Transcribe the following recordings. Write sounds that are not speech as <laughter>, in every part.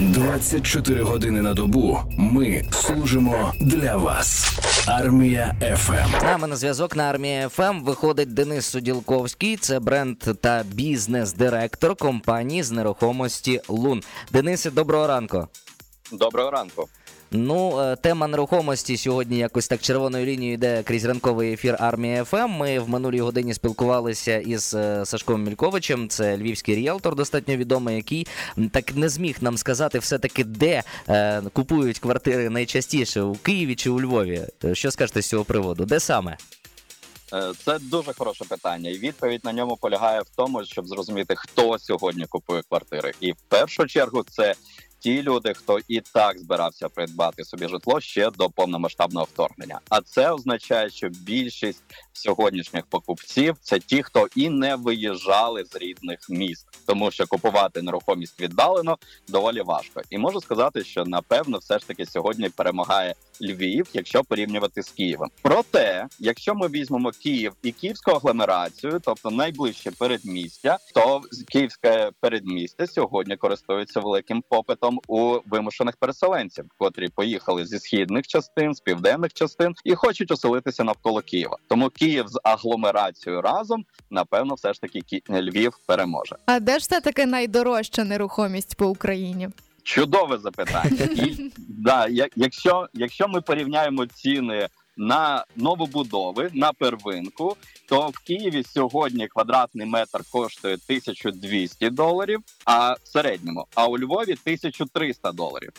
24 години на добу ми служимо для вас. Армія FM. Нами на зв'язок на армія FM виходить Денис Суділковський. Це бренд та бізнес-директор компанії з нерухомості Лун. Денисе, доброго ранку. Доброго ранку. Ну, е, тема нерухомості сьогодні якось так червоною лінією йде крізь ранковий ефір армії FM. Ми в минулій годині спілкувалися із е, Сашком Мільковичем. Це львівський ріелтор, достатньо відомий, який так не зміг нам сказати все-таки, де е, купують квартири найчастіше у Києві чи у Львові. Е, Що скажете з цього приводу? Де саме? Це дуже хороше питання, і відповідь на ньому полягає в тому, щоб зрозуміти, хто сьогодні купує квартири. І в першу чергу це ті люди, хто і так збирався придбати собі житло ще до повномасштабного вторгнення. А це означає, що більшість сьогоднішніх покупців це ті, хто і не виїжджали з рідних міст, тому що купувати нерухомість віддалено доволі важко. І можу сказати, що напевно, все ж таки сьогодні перемагає Львів, якщо порівнювати з Києвом. Проте, якщо ми візьмемо Київ і київську агломерацію, тобто найближче передмістя, то київське передмістя сьогодні користується великим попитом у вимушених переселенців, котрі поїхали зі східних частин, з південних частин і хочуть оселитися навколо Києва. Тому Київ з агломерацією разом, напевно, все ж таки Ки- Львів переможе. А де ж все таки найдорожча нерухомість по Україні? Чудове запитання. І, да, якщо, якщо ми порівняємо ціни на новобудови на первинку, то в Києві сьогодні квадратний метр коштує 1200 доларів, а в середньому, а у Львові 1300 доларів.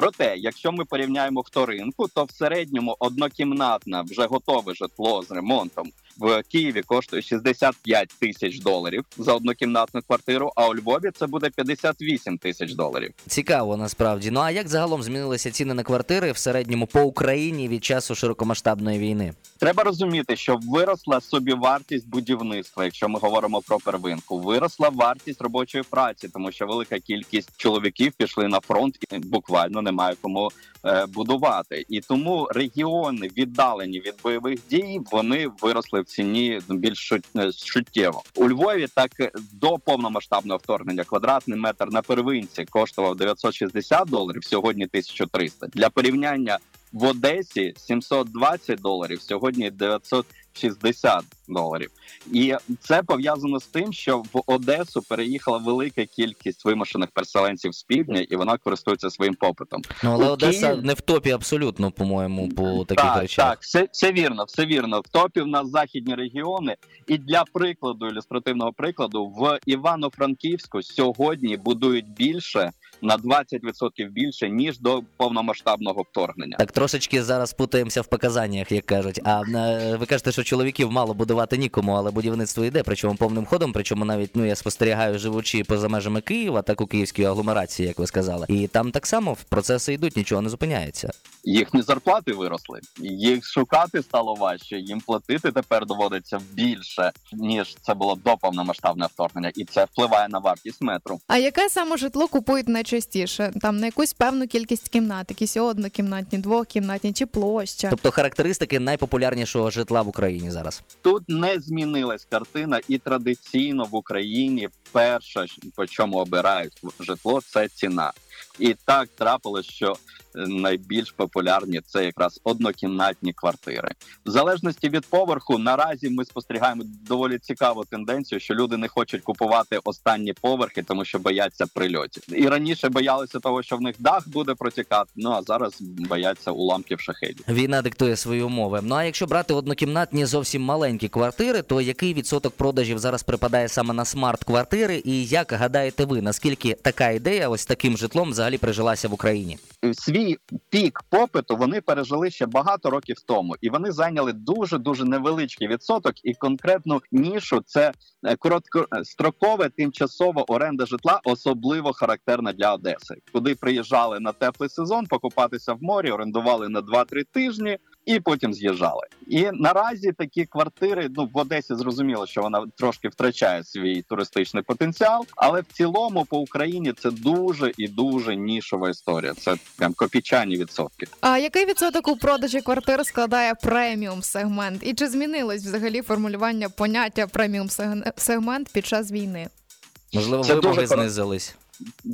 Проте, якщо ми порівняємо вторинку, то в середньому однокімнатне вже готове житло з ремонтом в Києві коштує 65 тисяч доларів за однокімнатну квартиру, а у Львові це буде 58 тисяч доларів. Цікаво насправді. Ну а як загалом змінилися ціни на квартири в середньому по Україні від часу широкомасштабної війни? Треба розуміти, що виросла собівартість будівництва, якщо ми говоримо про первинку. Виросла вартість робочої праці, тому що велика кількість чоловіків пішли на фронт і буквально немає кому е, будувати. І тому регіони віддалені від бойових дій, вони виросли в ціні більш шут- е. У Львові так до повномасштабного вторгнення квадратний метр на первинці коштував 960 доларів, сьогодні 1300. Для порівняння в Одесі 720 доларів, сьогодні 960 доларів. І це пов'язано з тим, що в Одесу переїхала велика кількість вимушених переселенців з півдня, і вона користується своїм попитом. Ну але У Одеса Києві- не в топі абсолютно, по-моєму, по таких так, речах. так, все, все вірно, все вірно. В топі в нас західні регіони. І для прикладу, ілюстративного прикладу, в Івано-Франківську сьогодні будують більше на 20% більше ніж до повномасштабного вторгнення. Так трошечки зараз путаємося в показаннях, як кажуть. А е, ви кажете, що чоловіків мало будувати нікому, але будівництво йде, причому повним ходом. Причому навіть ну я спостерігаю, живучи поза межами Києва, так у київській агломерації, як ви сказали. І там так само процеси йдуть, нічого не зупиняється. Їхні зарплати виросли, їх шукати стало важче. Їм платити тепер доводиться більше ніж це було до повномасштабного вторгнення, і це впливає на вартість метру. А яке саме житло купують найчастіше? Там на якусь певну кількість кімнат, якісь однокімнатні, двокімнатні чи площа? Тобто характеристики найпопулярнішого житла в Україні зараз. Тут не змінилась картина, і традиційно в Україні перше, по чому обирають житло, це ціна. І так трапилось, що найбільш популярні це якраз однокімнатні квартири. В залежності від поверху, наразі ми спостерігаємо доволі цікаву тенденцію, що люди не хочуть купувати останні поверхи, тому що бояться прильотів. І раніше боялися того, що в них дах буде протікати. Ну а зараз бояться уламків шахедів. Війна диктує свої умови. Ну а якщо брати однокімнатні зовсім маленькі квартири, то який відсоток продажів зараз припадає саме на смарт-квартири? І як гадаєте ви, наскільки така ідея ось таким житлом взагалі прижилася в Україні? свій пік попиту вони пережили ще багато років тому, і вони зайняли дуже дуже невеличкий відсоток і конкретну нішу. Це е, короткострокове тимчасова оренда житла, особливо характерна для Одеси, куди приїжджали на теплий сезон, покупатися в морі, орендували на 2-3 тижні. І потім з'їжджали. І наразі такі квартири, ну в Одесі зрозуміло, що вона трошки втрачає свій туристичний потенціал, але в цілому по Україні це дуже і дуже нішова історія. Це прям копійчані відсотки. А який відсоток у продажі квартир складає преміум сегмент? І чи змінилось взагалі формулювання поняття преміум сегмент під час війни? Можливо, Це вимоги дуже знизились.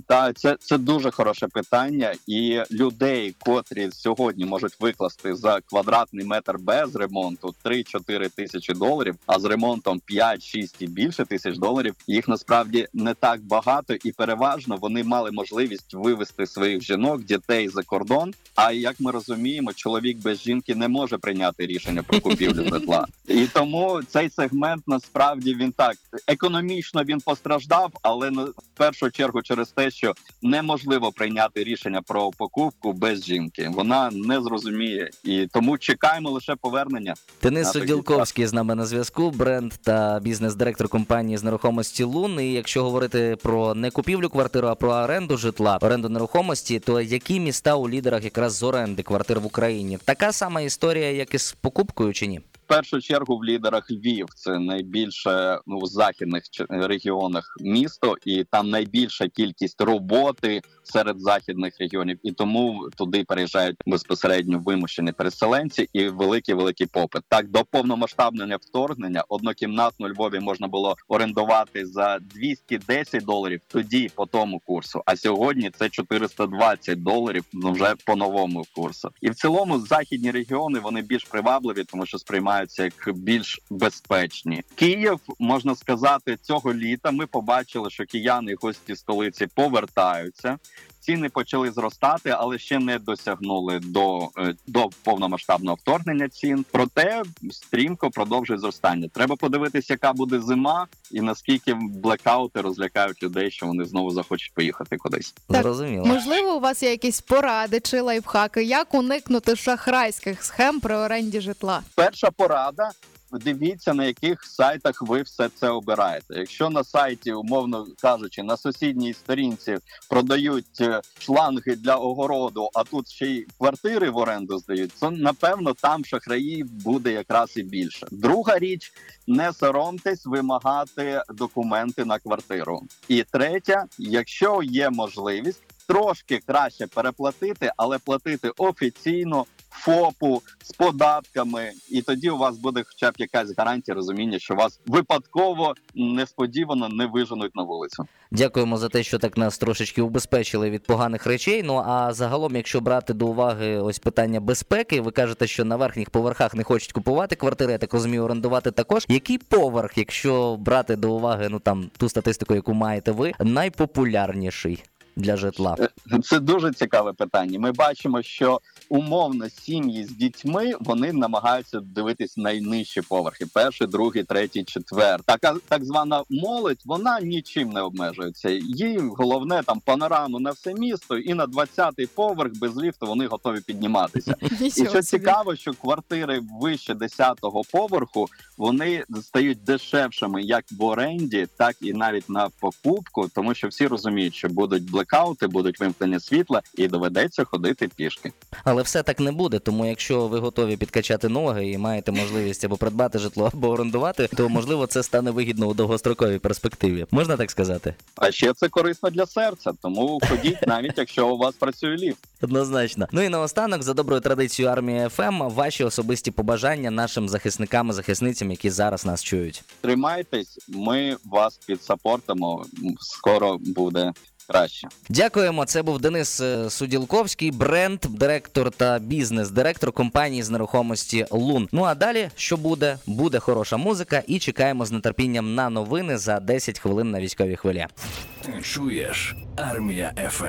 Та це, це дуже хороше питання, і людей, котрі сьогодні можуть викласти за квадратний метр без ремонту 3-4 тисячі доларів, а з ремонтом 5-6 і більше тисяч доларів, їх насправді не так багато, і переважно вони мали можливість вивести своїх жінок, дітей за кордон. А як ми розуміємо, чоловік без жінки не може прийняти рішення про купівлю <laughs> житла, і тому цей сегмент насправді він так економічно він постраждав, але в першу чергу через те, що неможливо прийняти рішення про покупку без жінки. Вона не зрозуміє, і тому чекаємо лише повернення. Денис Суділковський з нами на зв'язку, бренд та бізнес-директор компанії з нерухомості Лун. І якщо говорити про не купівлю квартиру, а про оренду житла, оренду нерухомості, то які міста у лідерах якраз з оренди квартир в Україні? Така сама історія, як і з покупкою, чи ні? Першу чергу в лідерах Львів це найбільше ну в західних регіонах місто, і там найбільша кількість роботи серед західних регіонів, і тому туди переїжджають безпосередньо вимушені переселенці і великий великий попит. Так до повномасштабного вторгнення однокімнатну Львові можна було орендувати за 210 доларів тоді по тому курсу. А сьогодні це 420 доларів ну, вже по новому курсу. І в цілому західні регіони вони більш привабливі, тому що сприймаються як більш безпечні. Київ можна сказати, цього літа ми побачили, що кияни і гості столиці повертаються. Ціни почали зростати, але ще не досягнули до, е, до повномасштабного вторгнення цін. Проте стрімко продовжує зростання. Треба подивитися, яка буде зима, і наскільки блекаути розлякають людей, що вони знову захочуть поїхати кудись. Так, Зрозуміло. Можливо, у вас є якісь поради чи лайфхаки, як уникнути шахрайських схем при оренді житла? Перша порада. Дивіться, на яких сайтах ви все це обираєте. Якщо на сайті, умовно кажучи, на сусідній сторінці продають е, шланги для огороду, а тут ще й квартири в оренду здають, то напевно там шахраїв буде якраз і більше. Друга річ не соромтесь вимагати документи на квартиру. І третя, якщо є можливість, трошки краще переплатити, але платити офіційно. ФОПу з податками, і тоді у вас буде хоча б якась гарантія розуміння, що вас випадково несподівано не виженуть на вулицю. Дякуємо за те, що так нас трошечки убезпечили від поганих речей. Ну а загалом, якщо брати до уваги ось питання безпеки, ви кажете, що на верхніх поверхах не хочуть купувати квартири, я так розумію, орендувати також. Який поверх, якщо брати до уваги ну там ту статистику, яку маєте ви, найпопулярніший для житла? Це дуже цікаве питання. Ми бачимо, що умовно сім'ї з дітьми вони намагаються дивитись найнижчі поверхи: перший, другий, третій, четвер. Така так звана молодь, вона нічим не обмежується. Їй головне там панораму на все місто, і на 20-й поверх без ліфту вони готові підніматися. <laughs> І що цікаво, що квартири вище 10-го поверху вони стають дешевшими як в оренді, так і навіть на покупку, тому що всі розуміють, що будуть блекаути, будуть вимкнення світла, і доведеться ходити пішки. Але все так не буде. Тому якщо ви готові підкачати ноги і маєте можливість або придбати житло, або орендувати, то можливо це стане вигідно у довгостроковій перспективі. Можна так сказати? А ще це корисно для серця, тому ходіть, навіть якщо у вас працює ліфт. Однозначно. Ну і наостанок, за доброю традицією армії ФМ, ваші особисті побажання нашим захисникам і захисницям, які зараз нас чують. Тримайтесь, ми вас підсапортимо. Скоро буде краще. Дякуємо. Це був Денис е, Суділковський, бренд, директор та бізнес-директор компанії з нерухомості Лун. Ну а далі, що буде? Буде хороша музика, і чекаємо з нетерпінням на новини за 10 хвилин на військовій хвилі. Чуєш? Армія ФМ.